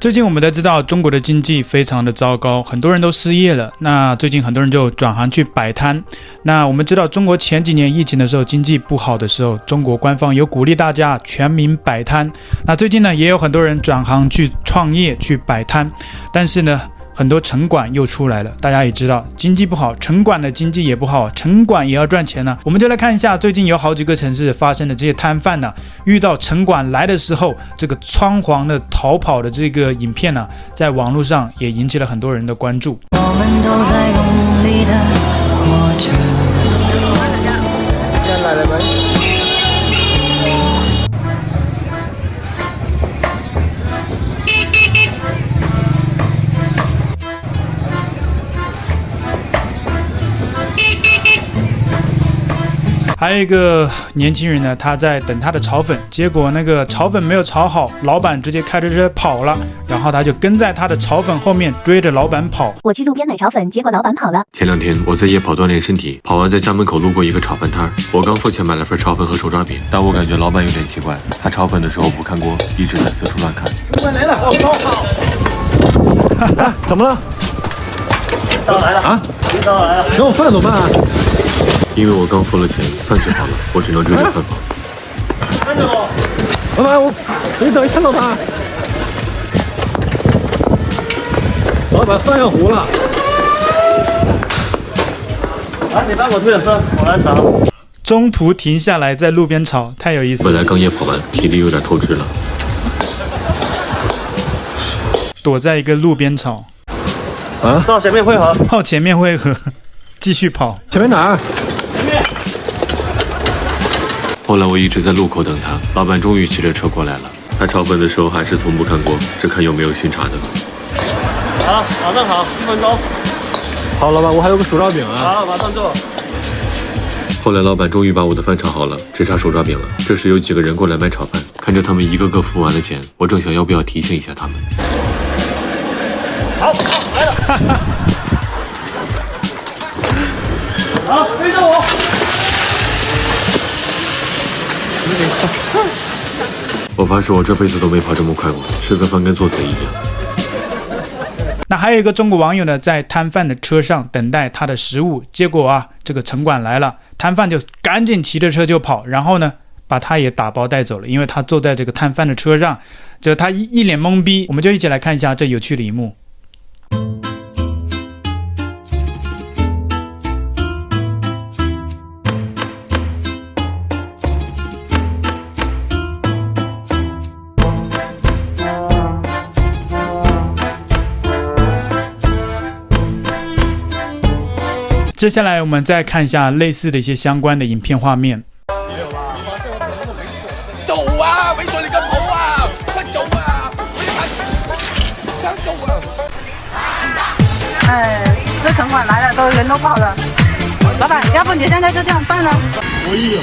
最近我们都知道中国的经济非常的糟糕，很多人都失业了。那最近很多人就转行去摆摊。那我们知道中国前几年疫情的时候，经济不好的时候，中国官方有鼓励大家全民摆摊。那最近呢，也有很多人转行去创业去摆摊，但是呢。很多城管又出来了，大家也知道经济不好，城管的经济也不好，城管也要赚钱呢。我们就来看一下最近有好几个城市发生的这些摊贩呢，遇到城管来的时候，这个仓皇的逃跑的这个影片呢，在网络上也引起了很多人的关注。我们都在用力的活着。还有一个年轻人呢，他在等他的炒粉，结果那个炒粉没有炒好，老板直接开着车跑了，然后他就跟在他的炒粉后面追着老板跑。我去路边买炒粉，结果老板跑了。前两天我在夜跑锻炼身体，跑完在家门口路过一个炒饭摊，我刚付钱买了份炒粉和手抓饼，但我感觉老板有点奇怪，他炒粉的时候不看锅，一直在四处乱看。老板来了，我靠！啊，怎么了？刀来了啊！领导来了，那我饭怎么办啊？因为我刚付了钱，饭吃好了，我只能追着饭跑。慢着我，老板，我你等一下，老板。老板，饭要糊了。来，你帮我推点车，我来找。中途停下来在路边炒，太有意思了。本来刚夜跑完，体力有点透支了。躲在一个路边炒。啊，到前面汇合。到前面汇合，继续跑。前面哪儿？后来我一直在路口等他，老板终于骑着车过来了。他炒粉的时候还是从不看锅，只看有没有巡查的。好，马上好，一分钟。好，老板，我还有个手抓饼啊。好，马上做。后来老板终于把我的饭炒好了，只差手抓饼了。这时有几个人过来买炒饭，看着他们一个个付完了钱，我正想要不要提醒一下他们。好，好，来了。好，背着我。我发誓，我这辈子都没跑这么快过。吃个饭跟做贼一样。那还有一个中国网友呢，在摊贩的车上等待他的食物，结果啊，这个城管来了，摊贩就赶紧骑着车就跑，然后呢，把他也打包带走了，因为他坐在这个摊贩的车上，就他一一脸懵逼。我们就一起来看一下这有趣的一幕。接下来我们再看一下类似的一些相关的影片画面。走啊！猥琐你个头啊！快走啊！快走啊！哎，这城管来了，都人都跑了。老板，要不你现在就这样办了？可以。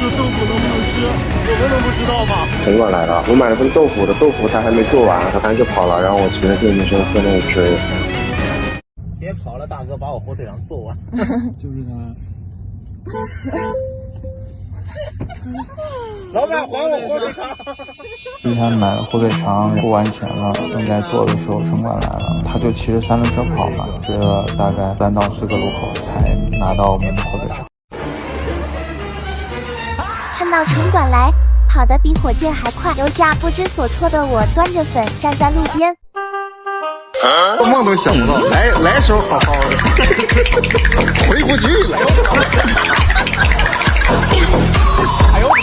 这豆腐能不能吃？有人能不知道吗？城管来了，我买了份豆腐的豆腐他还没做完，他赶紧就跑了，然后我骑着电瓶车在那里追。别跑了，大哥，把我火腿肠做完。就是他。老板，还我火腿肠。今天买了火腿肠，付完钱了，正在做的时候，城管来了，他就骑着三轮车跑嘛，追了大概三到四个路口才拿到我们的火腿肠。看到城管来，跑得比火箭还快，留下不知所措的我，端着粉站在路边。做梦都想不到，来来时候好好的，回不去了。哎呦我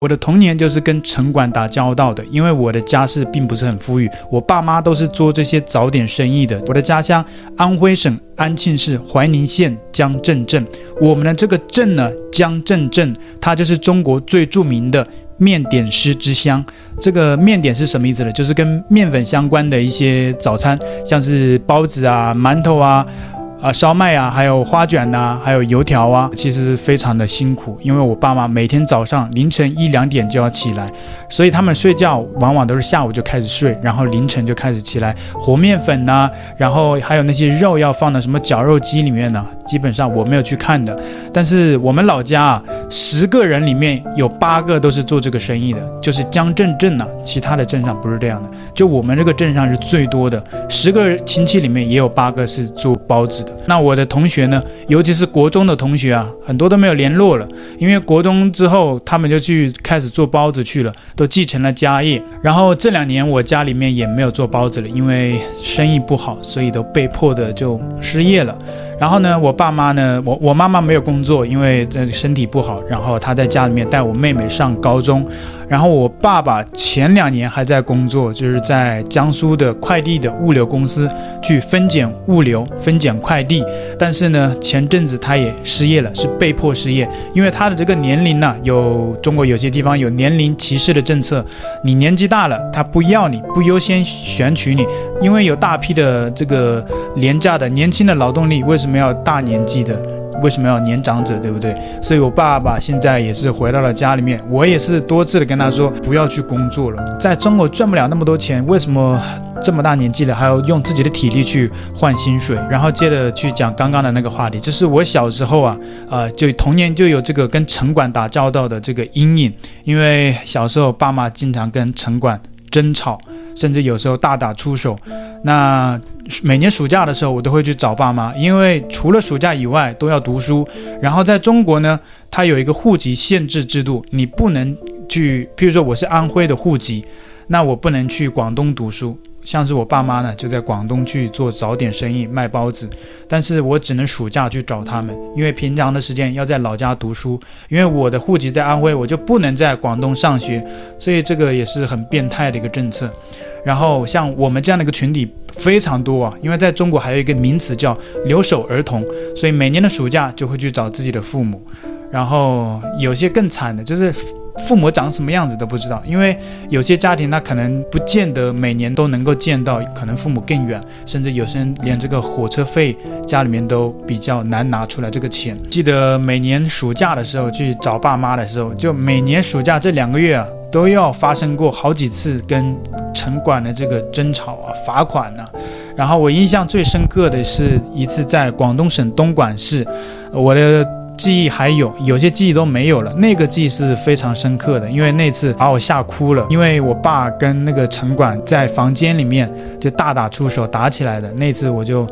我的童年就是跟城管打交道的，因为我的家世并不是很富裕，我爸妈都是做这些早点生意的。我的家乡安徽省安庆市怀宁县江镇镇，我们的这个镇呢，江镇镇，它就是中国最著名的面点师之乡。这个面点是什么意思呢？就是跟面粉相关的一些早餐，像是包子啊、馒头啊。啊，烧麦啊，还有花卷呐、还有油条啊，其实非常的辛苦，因为我爸妈每天早上凌晨一两点就要起来，所以他们睡觉往往都是下午就开始睡，然后凌晨就开始起来和面粉呐、然后还有那些肉要放到什么绞肉机里面呢，基本上我没有去看的，但是我们老家啊，十个人里面有八个都是做这个生意的，就是江镇镇呐，其他的镇上不是这样的，就我们这个镇上是最多的，十个亲戚里面也有八个是做包子的。那我的同学呢，尤其是国中的同学啊，很多都没有联络了，因为国中之后他们就去开始做包子去了，都继承了家业。然后这两年我家里面也没有做包子了，因为生意不好，所以都被迫的就失业了。然后呢，我爸妈呢，我我妈妈没有工作，因为这身体不好，然后她在家里面带我妹妹上高中。然后我爸爸前两年还在工作，就是在江苏的快递的物流公司去分拣物流、分拣快快递。但是呢，前阵子他也失业了，是被迫失业，因为他的这个年龄呢，有中国有些地方有年龄歧视的政策，你年纪大了，他不要你，不优先选取你，因为有大批的这个廉价的年轻的劳动力，为什么要大年纪的？为什么要年长者，对不对？所以我爸爸现在也是回到了家里面，我也是多次的跟他说不要去工作了，在中国赚不了那么多钱，为什么这么大年纪了还要用自己的体力去换薪水？然后接着去讲刚刚的那个话题，这是我小时候啊，呃，就童年就有这个跟城管打交道的这个阴影，因为小时候爸妈经常跟城管争吵。甚至有时候大打出手。那每年暑假的时候，我都会去找爸妈，因为除了暑假以外都要读书。然后在中国呢，它有一个户籍限制制度，你不能去，譬如说我是安徽的户籍，那我不能去广东读书。像是我爸妈呢，就在广东去做早点生意，卖包子，但是我只能暑假去找他们，因为平常的时间要在老家读书，因为我的户籍在安徽，我就不能在广东上学，所以这个也是很变态的一个政策。然后像我们这样的一个群体非常多啊，因为在中国还有一个名词叫留守儿童，所以每年的暑假就会去找自己的父母，然后有些更惨的就是。父母长什么样子都不知道，因为有些家庭他可能不见得每年都能够见到，可能父母更远，甚至有些人连这个火车费家里面都比较难拿出来这个钱。记得每年暑假的时候去找爸妈的时候，就每年暑假这两个月啊，都要发生过好几次跟城管的这个争吵啊、罚款啊。然后我印象最深刻的是一次在广东省东莞市，我的。记忆还有，有些记忆都没有了。那个记忆是非常深刻的，因为那次把我吓哭了。因为我爸跟那个城管在房间里面就大打出手，打起来的那次，我就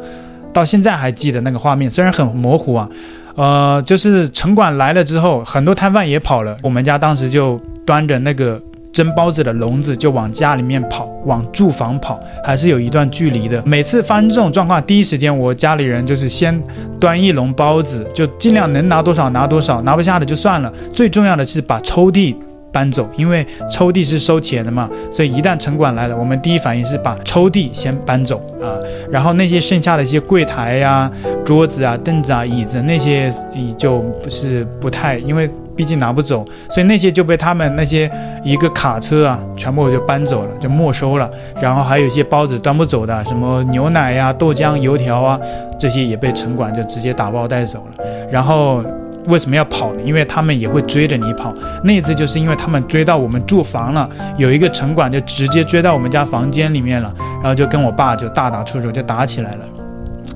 到现在还记得那个画面，虽然很模糊啊。呃，就是城管来了之后，很多摊贩也跑了。我们家当时就端着那个。蒸包子的笼子就往家里面跑，往住房跑，还是有一段距离的。每次发生这种状况，第一时间我家里人就是先端一笼包子，就尽量能拿多少拿多少，拿不下的就算了。最重要的是把抽屉搬走，因为抽屉是收钱的嘛，所以一旦城管来了，我们第一反应是把抽屉先搬走啊，然后那些剩下的一些柜台呀、桌子啊、凳子啊、椅子那些，就不是不太因为。毕竟拿不走，所以那些就被他们那些一个卡车啊，全部就搬走了，就没收了。然后还有一些包子端不走的，什么牛奶呀、豆浆、油条啊，这些也被城管就直接打包带走了。然后为什么要跑呢？因为他们也会追着你跑。那次就是因为他们追到我们住房了，有一个城管就直接追到我们家房间里面了，然后就跟我爸就大打出手，就打起来了，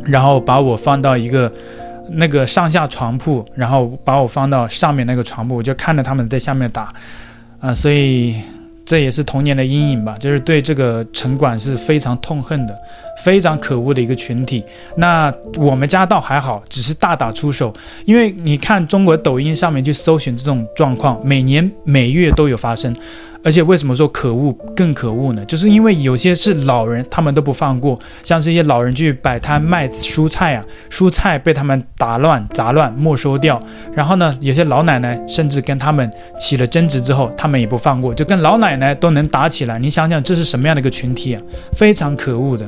然后把我放到一个。那个上下床铺，然后把我放到上面那个床铺，我就看着他们在下面打，啊、所以这也是童年的阴影吧，就是对这个城管是非常痛恨的，非常可恶的一个群体。那我们家倒还好，只是大打出手，因为你看中国抖音上面去搜寻这种状况，每年每月都有发生。而且为什么说可恶更可恶呢？就是因为有些是老人，他们都不放过，像是一些老人去摆摊卖蔬菜啊，蔬菜被他们打乱、砸乱、没收掉。然后呢，有些老奶奶甚至跟他们起了争执之后，他们也不放过，就跟老奶奶都能打起来。你想想，这是什么样的一个群体啊？非常可恶的。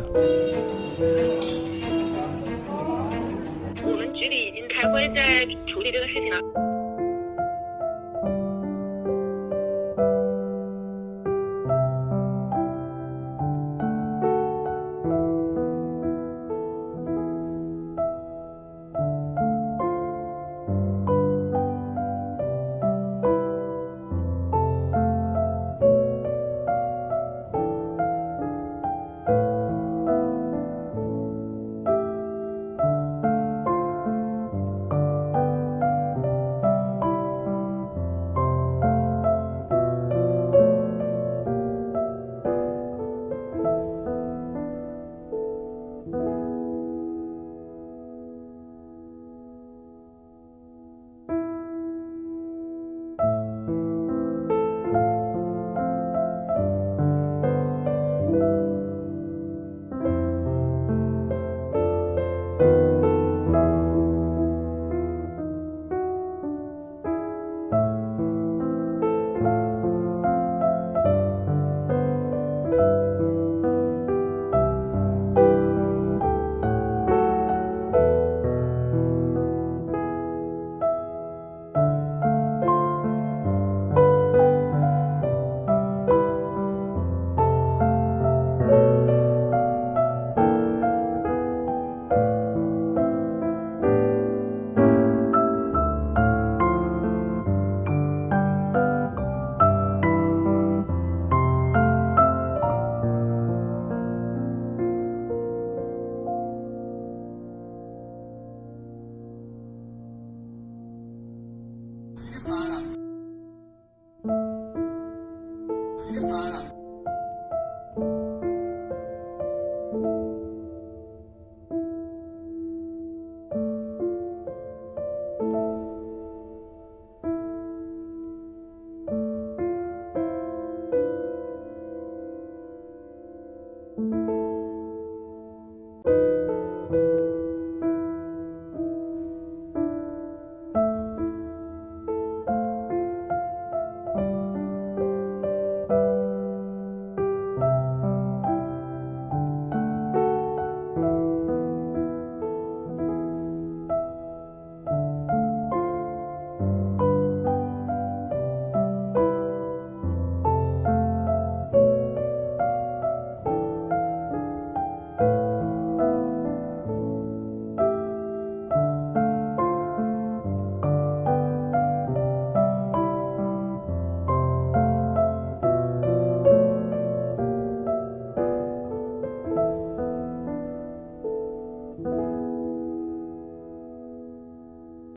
我们局里已经开会在处理这个事情了。十三了。